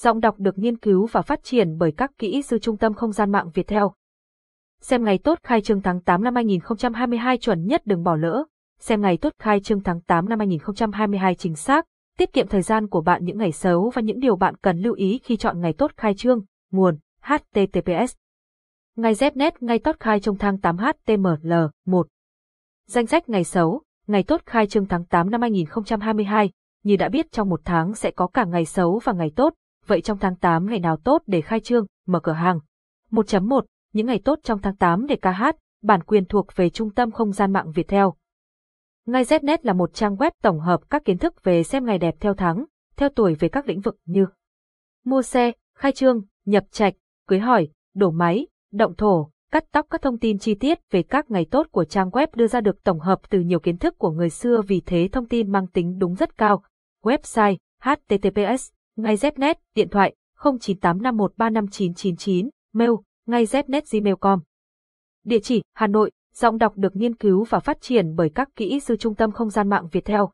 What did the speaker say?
Giọng đọc được nghiên cứu và phát triển bởi các kỹ sư Trung tâm Không gian mạng Việt Theo. Xem ngày tốt khai trương tháng 8 năm 2022 chuẩn nhất đừng bỏ lỡ. Xem ngày tốt khai trương tháng 8 năm 2022 chính xác, tiết kiệm thời gian của bạn những ngày xấu và những điều bạn cần lưu ý khi chọn ngày tốt khai trương. Nguồn HTTPS Ngày Znet ngày tốt khai trong tháng 8 HTML 1 Danh sách ngày xấu, ngày tốt khai trương tháng 8 năm 2022, như đã biết trong một tháng sẽ có cả ngày xấu và ngày tốt, vậy trong tháng 8 ngày nào tốt để khai trương, mở cửa hàng? 1.1 Những ngày tốt trong tháng 8 để ca hát, bản quyền thuộc về Trung tâm Không gian mạng Việt Theo. Ngay Znet là một trang web tổng hợp các kiến thức về xem ngày đẹp theo tháng, theo tuổi về các lĩnh vực như mua xe, khai trương, nhập trạch, cưới hỏi, đổ máy, động thổ, cắt tóc các thông tin chi tiết về các ngày tốt của trang web đưa ra được tổng hợp từ nhiều kiến thức của người xưa vì thế thông tin mang tính đúng rất cao. Website https ngay Znet, điện thoại 0985135999, mail ngay Znet gmail.com. Địa chỉ Hà Nội, giọng đọc được nghiên cứu và phát triển bởi các kỹ sư Trung tâm Không gian mạng Việt Theo.